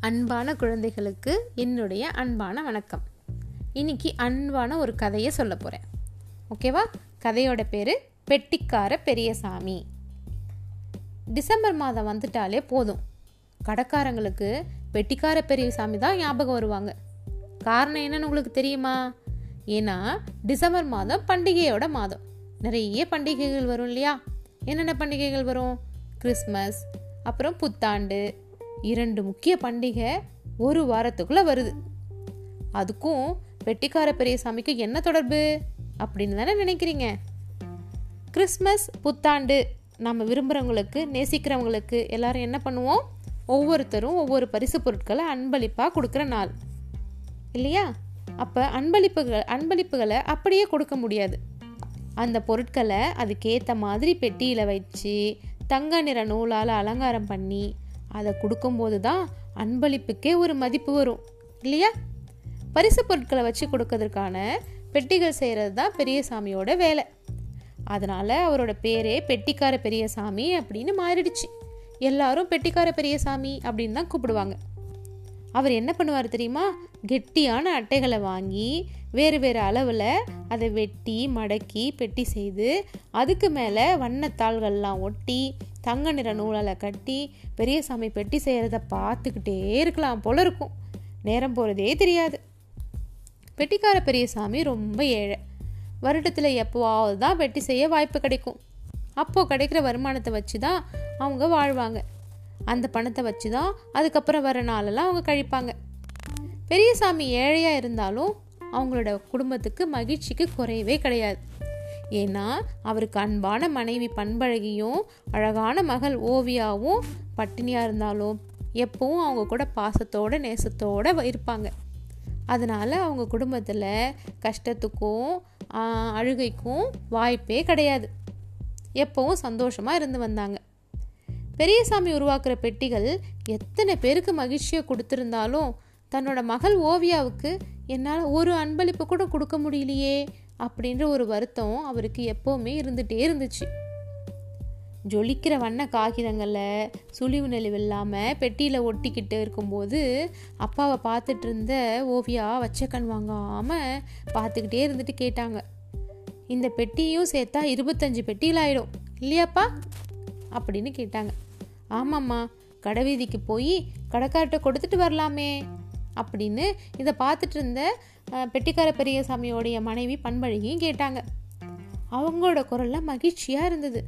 அன்பான குழந்தைகளுக்கு என்னுடைய அன்பான வணக்கம். இன்னைக்கு அன்பான ஒரு கதையை சொல்ல போகிறேன் ஓகேவா? கதையோட பேர் பெட்டிக்கார பெரியசாமி. டிசம்பர் மாதம் வந்துட்டாலே போதும். கடைக்காரங்களுக்கு பெட்டிக்கார பெரியசாமி தான் ஞாபகம் வருவாங்க. காரணம் என்னன்னு உங்களுக்கு தெரியுமா? ஏன்னா டிசம்பர் மாதம் பண்டிகையோட மாதம். நிறைய பண்டிகைகள் வரும் இல்லையா? என்னென்ன பண்டிகைகள் வரும்? கிறிஸ்மஸ் அப்புறம் புத்தாண்டு இரண்டு முக்கிய பண்டிகை ஒரு வாரத்துக்குள்ளே வருது. அதுக்கும் வெட்டிக்கார பெரியசாமிக்கு என்ன தொடர்பு? அப்படின்னு தானே நினைக்கிறீங்க? கிறிஸ்மஸ் புத்தாண்டு நம்ம விரும்புகிறவங்களுக்கு நேசிக்கிறவங்களுக்கு எல்லாரும் என்ன பண்ணுவோம்? ஒவ்வொருத்தரும் ஒவ்வொரு பரிசு பொருட்களை அன்பளிப்பாக கொடுக்குற நாள். இல்லையா? அப்போ அன்பளிப்புகள் அன்பளிப்புகளை அப்படியே கொடுக்க முடியாது. அந்த பொருட்களை அதுக்கேற்ற மாதிரி பெட்டியில் வச்சு தங்க நிற நூலால் அலங்காரம் பண்ணி அதை கொடுக்கும்போது தான் அன்பளிப்புக்கே ஒரு மதிப்பு வரும். இல்லையா? பரிசு பொருட்களை வச்சு கொடுக்கறதுக்கான பெட்டிகள் செய்கிறது தான் பெரியசாமியோட வேலை. அதனால் அவரோட பேரே பெட்டிக்கார பெரியசாமி அப்படின்னு மாறிடுச்சு. எல்லாரும் பெட்டிக்கார பெரியசாமி அப்படின்னு தான் கூப்பிடுவாங்க. அவர் என்ன பண்ணுவார் தெரியுமா? கெட்டியான அட்டைகளை வாங்கி வேறு வேறு அளவில் அதை வெட்டி மடக்கி பெட்டி செய்து அதுக்கு மேலே வண்ணத்தாள்கள்லாம் ஒட்டி தங்க நிற நூலால் கட்டி பெரியசாமி பெட்டி செய்கிறத பார்த்துக்கிட்டே இருக்கலாம் போல இருக்கும். நேரம் போகிறதே தெரியாது. பெட்டிக்கார பெரியசாமி ரொம்ப ஏழை. வருடத்தில் எப்போவாவது தான் வெட்டி செய்ய வாய்ப்பு கிடைக்கும். அப்போது கிடைக்கிற வருமானத்தை வச்சு தான் அவங்க வாழ்வாங்க. அந்த பணத்தை வச்சு தான் அதுக்கப்புறம் வர நாளெல்லாம் அவங்க கழிப்பாங்க. பெரியசாமி ஏழையாக இருந்தாலும் அவங்களோட குடும்பத்துக்கு மகிழ்ச்சிக்கு குறையவே கிடையாது. ஏன்னா அவருக்கு அன்பான மனைவி பண்பழகியும் அழகான மகள் ஓவியாவும் பட்டினியாக இருந்தாலும் எப்பவும் அவங்க கூட பாசத்தோட நேசத்தோட இருப்பாங்க. அதனால் அவங்க குடும்பத்தில் கஷ்டத்துக்கும் அழுகைக்கும் வாய்ப்பே கிடையாது. எப்பவும் சந்தோஷமாக இருந்து வந்தாங்க. பெரியசாமி உருவாக்குற பெட்டிகள் எத்தனை பேருக்கு மகிழ்ச்சியை கொடுத்துருந்தாலும் தன்னோட மகள் ஓவியாவுக்கு என்னால் ஒரு அன்பளிப்பு கூட கொடுக்க முடியலையே. அப்படின்ற ஒரு வருத்தம் அவருக்கு எப்போவுமே இருந்துகிட்டே இருந்துச்சு. ஜொலிக்கிற வண்ண காகிதங்களில் சுழிவு நெளிவு இல்லாமல் பெட்டியில் ஒட்டிக்கிட்டு இருக்கும்போது அப்பாவை பார்த்துட்டு இருந்த ஓவியா வச்ச கண் வாங்காமல் பார்த்துக்கிட்டே இருந்துட்டு கேட்டாங்க. இந்த பெட்டியும் சேர்த்தா இருபத்தஞ்சு பெட்டியில் ஆயிடும் இல்லையாப்பா? அப்படின்னு கேட்டாங்க. ஆமாம்மா கடைவீதிக்கு போய் கடைக்கார்ட்ட கொடுத்துட்டு வரலாமே. அப்படின்னு இதை பார்த்துட்டு இருந்த பெட்டிக்கார பெரியசாமியோடைய மனைவி பண்பழகியும் கேட்டாங்க. அவங்களோட குரலில் மகிழ்ச்சியாக இருந்தது.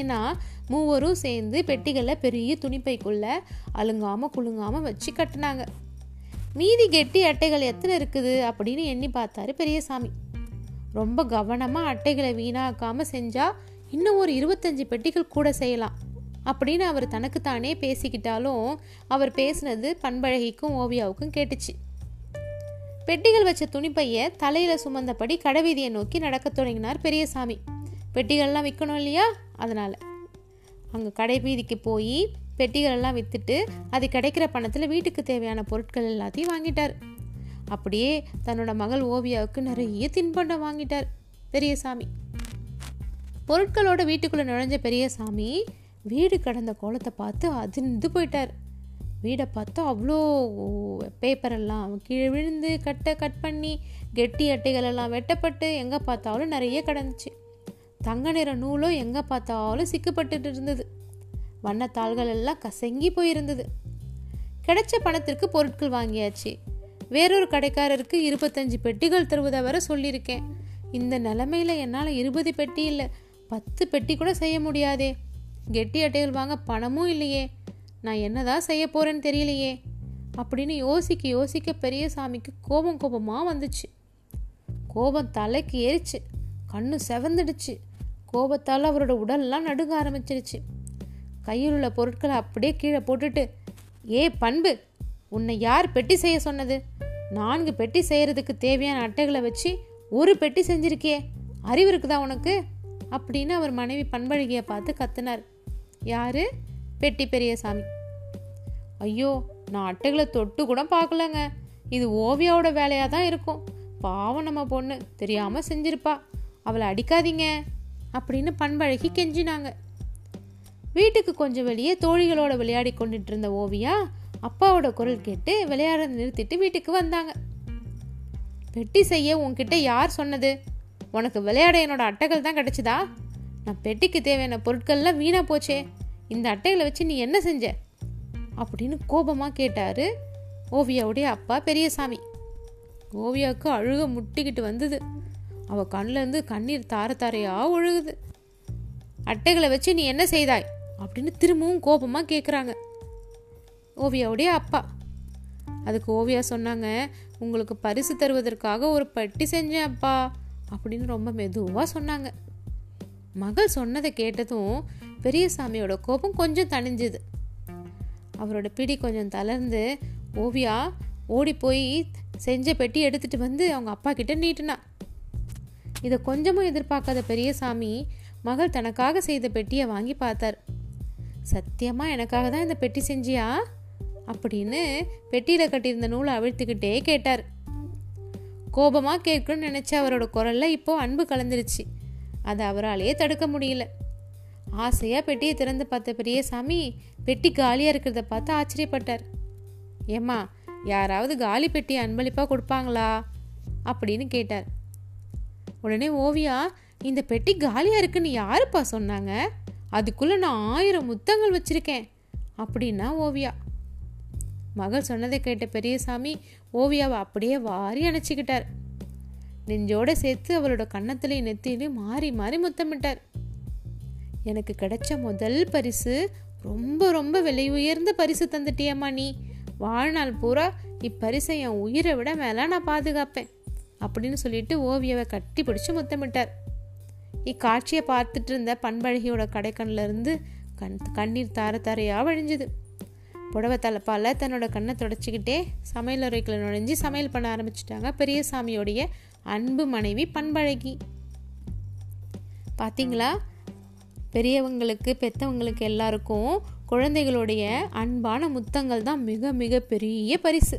ஏன்னா மூவரும் சேர்ந்து பெட்டிகளை பெரிய துணிப்பைக்குள்ள அழுங்காமல் குலுங்காமல் வச்சு கட்டினாங்க. மீதி கெட்டி அட்டைகள் எத்தனை இருக்குது அப்படின்னு எண்ணி பார்த்தாரு பெரியசாமி. ரொம்ப கவனமாக அட்டைகளை வீணாக்காமல் செஞ்சால் இன்னும் ஒரு இருபத்தஞ்சி பெட்டிகள் கூட செய்யலாம். அப்படின்னு அவர் தனக்குத்தானே பேசிக்கிட்டாலும் அவர் பேசினது பண்பழகிக்கும் ஓவியாவுக்கும் கேட்டுச்சு. பெட்டிகள் வச்ச துணிப்பைய தலையில சுமந்தபடி கடைவீதியை நோக்கி நடக்க தொடங்கினார் பெரியசாமி. பெட்டிகள்லாம் விற்கணும் இல்லையா? அதனால. அங்கே கடைவீதிக்கு போய் பெட்டிகள் எல்லாம் விற்றுட்டு அது கிடைக்கிற பணத்தில் வீட்டுக்கு தேவையான பொருட்கள் எல்லாத்தையும் வாங்கிட்டார். அப்படியே தன்னோட மகள் ஓவியாவுக்கு நிறைய தின்பண்டம் வாங்கிட்டார் பெரியசாமி. பொருட்களோட வீட்டுக்குள்ளே நுழைஞ்ச பெரியசாமி வீடு கடந்த கோலத்தை பார்த்து அதிர்ந்து போயிட்டார். வீடை பார்த்தா அவ்வளோ பேப்பரெல்லாம் கீழே விழுந்து கட்டை கட் பண்ணி கெட்டி அட்டைகள் எல்லாம் வெட்டப்பட்டு எங்கே பார்த்தாலும் நிறைய கிடந்துச்சு. தங்க நிற நூலும் எங்கே பார்த்தாலும் சிக்கப்பட்டு இருந்தது. வண்ணத்தாள்கள் எல்லாம் கசங்கி போயிருந்தது. கிடைச்ச பணத்திற்கு பொருட்கள் வாங்கியாச்சு. வேறொரு கடைக்காரருக்கு இருபத்தஞ்சு பெட்டிகள் தருவதை வர சொல்லியிருக்கேன். இந்த நிலமையில என்னால் இருபது பெட்டி இல்லை பத்து பெட்டி கூட செய்ய முடியாதே. கெட்டி அட்டைகள் வாங்க பணமும் இல்லையே. நான் என்னதான் செய்ய போறேன்னு தெரியலையே. அப்படின்னு யோசிக்க யோசிக்க பெரிய சாமிக்கு கோபம் கோபமாக வந்துச்சு. கோபம் தலைக்கு ஏறிச்சு. கண்ணு செவந்துடுச்சு. கோபத்தால் அவரோட உடல்லாம் நடுங்க ஆரம்பிச்சிருச்சு. கையில் உள்ள பொருட்களை அப்படியே கீழே போட்டுட்டு ஏ பண்பு உன்னை யார் பெட்டி செய்ய சொன்னது? நான்கு பெட்டி செய்கிறதுக்கு தேவையான அட்டைகளை வச்சு ஒரு பெட்டி செஞ்சிருக்கே அறிவு இருக்குதா உனக்கு? அப்படின்னு அவர் மனைவி பண்பழகியை பார்த்து கத்துனார். யாரு? பெட்டி பெரியசாமி. ஐயோ நான் அட்டைகளை தொட்டு கூட பார்க்கலங்க. இது ஓவியாவோட வேலையாக தான் இருக்கும். பாவம் நம்ம பொண்ணு தெரியாமல் செஞ்சிருப்பா. அவளை அடிக்காதீங்க அப்படின்னு பண்பழகி கெஞ்சினாங்க. வீட்டுக்கு கொஞ்சம் வெளியே தோழிகளோட விளையாடி கொண்டுட்டு இருந்த ஓவியா அப்பாவோட குரல் கேட்டு விளையாட நிறுத்திட்டு வீட்டுக்கு வந்தாங்க. பெட்டி செய்ய உன்கிட்ட யார் சொன்னது? உனக்கு விளையாட என்னோட அட்டைகள் தான் கிடைச்சதா? நான் பெட்டிக்கு தேவையான பொருட்கள்லாம் வீணாக போச்சே. இந்த அட்டைகளை வச்சு நீ என்ன செஞ்ச? அப்படின்னு கோபமாக கேட்டார் ஓவியாவுடைய அப்பா பெரியசாமி. ஓவியாவுக்கு அழுக முட்டிக்கிட்டு வந்தது. அவள் கண்ணிலேருந்து கண்ணீர் தார தாரையாக ஒழுகுது. அட்டைகளை வச்சு நீ என்ன செய்தாய்? அப்படின்னு திரும்பவும் கோபமாக கேட்குறாங்க ஓவியாவுடைய அப்பா. அதுக்கு ஓவியா சொன்னாங்க உங்களுக்கு பரிசு தருவதற்காக ஒரு பட்டி செஞ்சேன் அப்பா. அப்படின்னு ரொம்ப மெதுவாக சொன்னாங்க. மகள் சொன்னதை கேட்டதும் பெரியசாமியோட கோபம் கொஞ்சம் தணிஞ்சுது. அவரோட பிடி கொஞ்சம் தளர்ந்து ஓவியா ஓடி போய் செஞ்ச பெட்டி எடுத்துட்டு வந்து அவங்க அப்பா கிட்ட நீட்டினா? இதை கொஞ்சமும் எதிர்பார்க்காத பெரியசாமி மகள் தனக்காக செய்த பெட்டியை வாங்கி பார்த்தார். சத்தியமாக எனக்காக தான் இந்த பெட்டி செஞ்சியா? அப்படின்னு பெட்டியில் கட்டியிருந்த நூலை அவிழ்த்துக்கிட்டே கேட்டார். கோபமாக கேட்கணும்னு நினச்ச அவரோட குரல்ல இப்போ அன்பு கலந்துருச்சு. அதை அவராலேயே தடுக்க முடியல. ஆசையாக பெட்டியை திறந்து பார்த்த பெரியசாமி பெட்டி காலியாக இருக்கிறத பார்த்து ஆச்சரியப்பட்டார். ஏம்மா யாராவது காலி பெட்டி அன்பளிப்பாக கொடுப்பாங்களா? அப்படின்னு கேட்டார். உடனே ஓவியா இந்த பெட்டி காலியாக இருக்குன்னு யாருப்பா சொன்னாங்க? அதுக்குள்ளே நான் ஆயிரம் முத்தங்கள் வச்சுருக்கேன் அப்படின்னா ஓவியா. மகள் சொன்னதை கேட்ட பெரியசாமி ஓவியாவை அப்படியே வாரி அணைச்சிக்கிட்டார். நெஞ்சோட சேர்த்து அவளோட கன்னத்திலையும் நெத்திலையும் மாறி மாறி முத்தமிட்டார். எனக்கு கிடைச்ச முதல் பரிசு ரொம்ப ரொம்ப விலை உயர்ந்த பரிசு தந்துட்டியம்மா நீ. வாழ்நாள் பூரா இப்பரிசை என் உயிரை விட மேலே நான் பாதுகாப்பேன் அப்படின்னு சொல்லிட்டு ஓவியாவை கட்டி பிடிச்சி முத்தமிட்டார். இக்காட்சியை பார்த்துட்டு இருந்த பண்பழகியோட கடைக்கண்ணில் இருந்து கண் கண்ணீர் தார தாரையாக வழிஞ்சுது. புடவை தலைப்பால் தன்னோட கண்ணை தொடச்சிக்கிட்டே சமையல் அறைக்குள்ள நுழைஞ்சு சமையல் பண்ண ஆரம்பிச்சிட்டாங்க. பெரியசாமியோடைய அன்பு மனைவி பண்பழகி. பார்த்தீங்களா பெரியவங்களுக்கு பெத்தவங்களுக்கு எல்லாருக்கும் குழந்தைகளுடைய அன்பான முத்தங்கள் தான் மிக மிக பெரிய பரிசு.